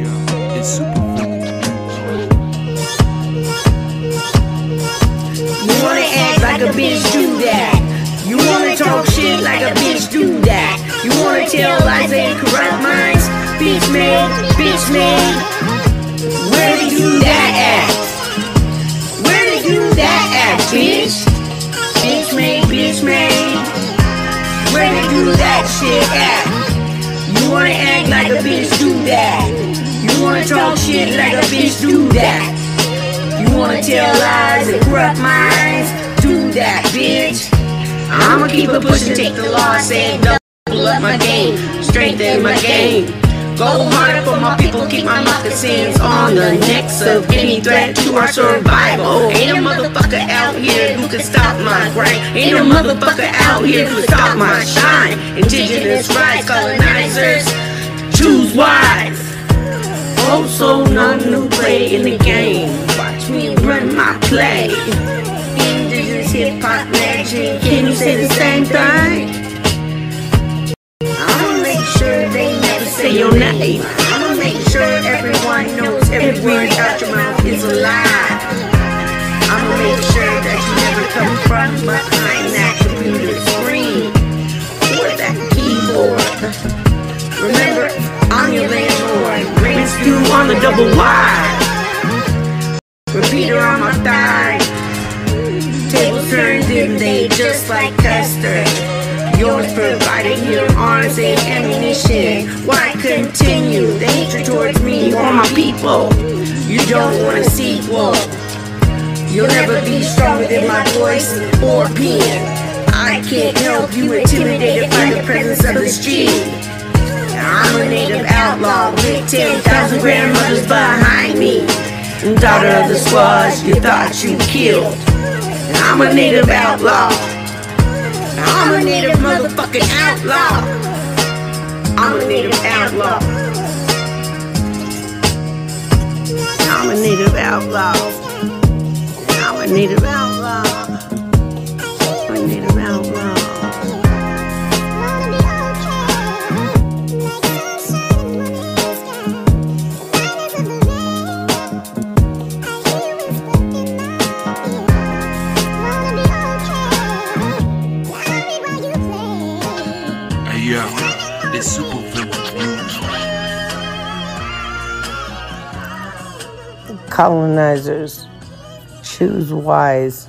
It's super You wanna act like a bitch, do that. You wanna talk shit like a bitch, do that. You wanna tell lies and corrupt minds, bitch man, bitch man. Where do you do that at? Where do you do that at, bitch? Bitch man, bitch man. Where do you do that shit at? You wanna act like a bitch, do wanna talk shit like a bitch do that? You wanna tell lies and corrupt minds? Do that, bitch. I'ma keep it pushing, take the loss and double up my game, strengthen my game. Go harder for my people, keep my moccasins on the necks of any threat to our survival. Ain't a motherfucker out here who can stop my grind. Ain't a motherfucker out here who can stop my shine. Indigenous rights, colonizers, choose wise. Also none who play in the game. Watch me run my play. Indigenous hip hop legend, can you say the same thing? I'ma make sure they never say your name. I'ma make sure everyone knows every word out your mouth is a lie. I'ma make sure that you never come from behind that computer screen or that keyboard. Remember, I'm your landlord. You on the double wide. Repeater on my thigh. Tables turned and they just like custard. Yours providing your arms and ammunition. Why continue the hatred towards me or my people? You don't want a sequel. You'll never be stronger than my voice or pen. I can't help you intimidated by the presence of this G. I'm a native outlaw 10,000 grandmothers behind me. Daughter of the squads you thought you killed. I'm a native outlaw. I'm a native motherfucking outlaw. I'm a native outlaw. I'm a native outlaw. I'm a native outlaw. Colonizers, choose wise.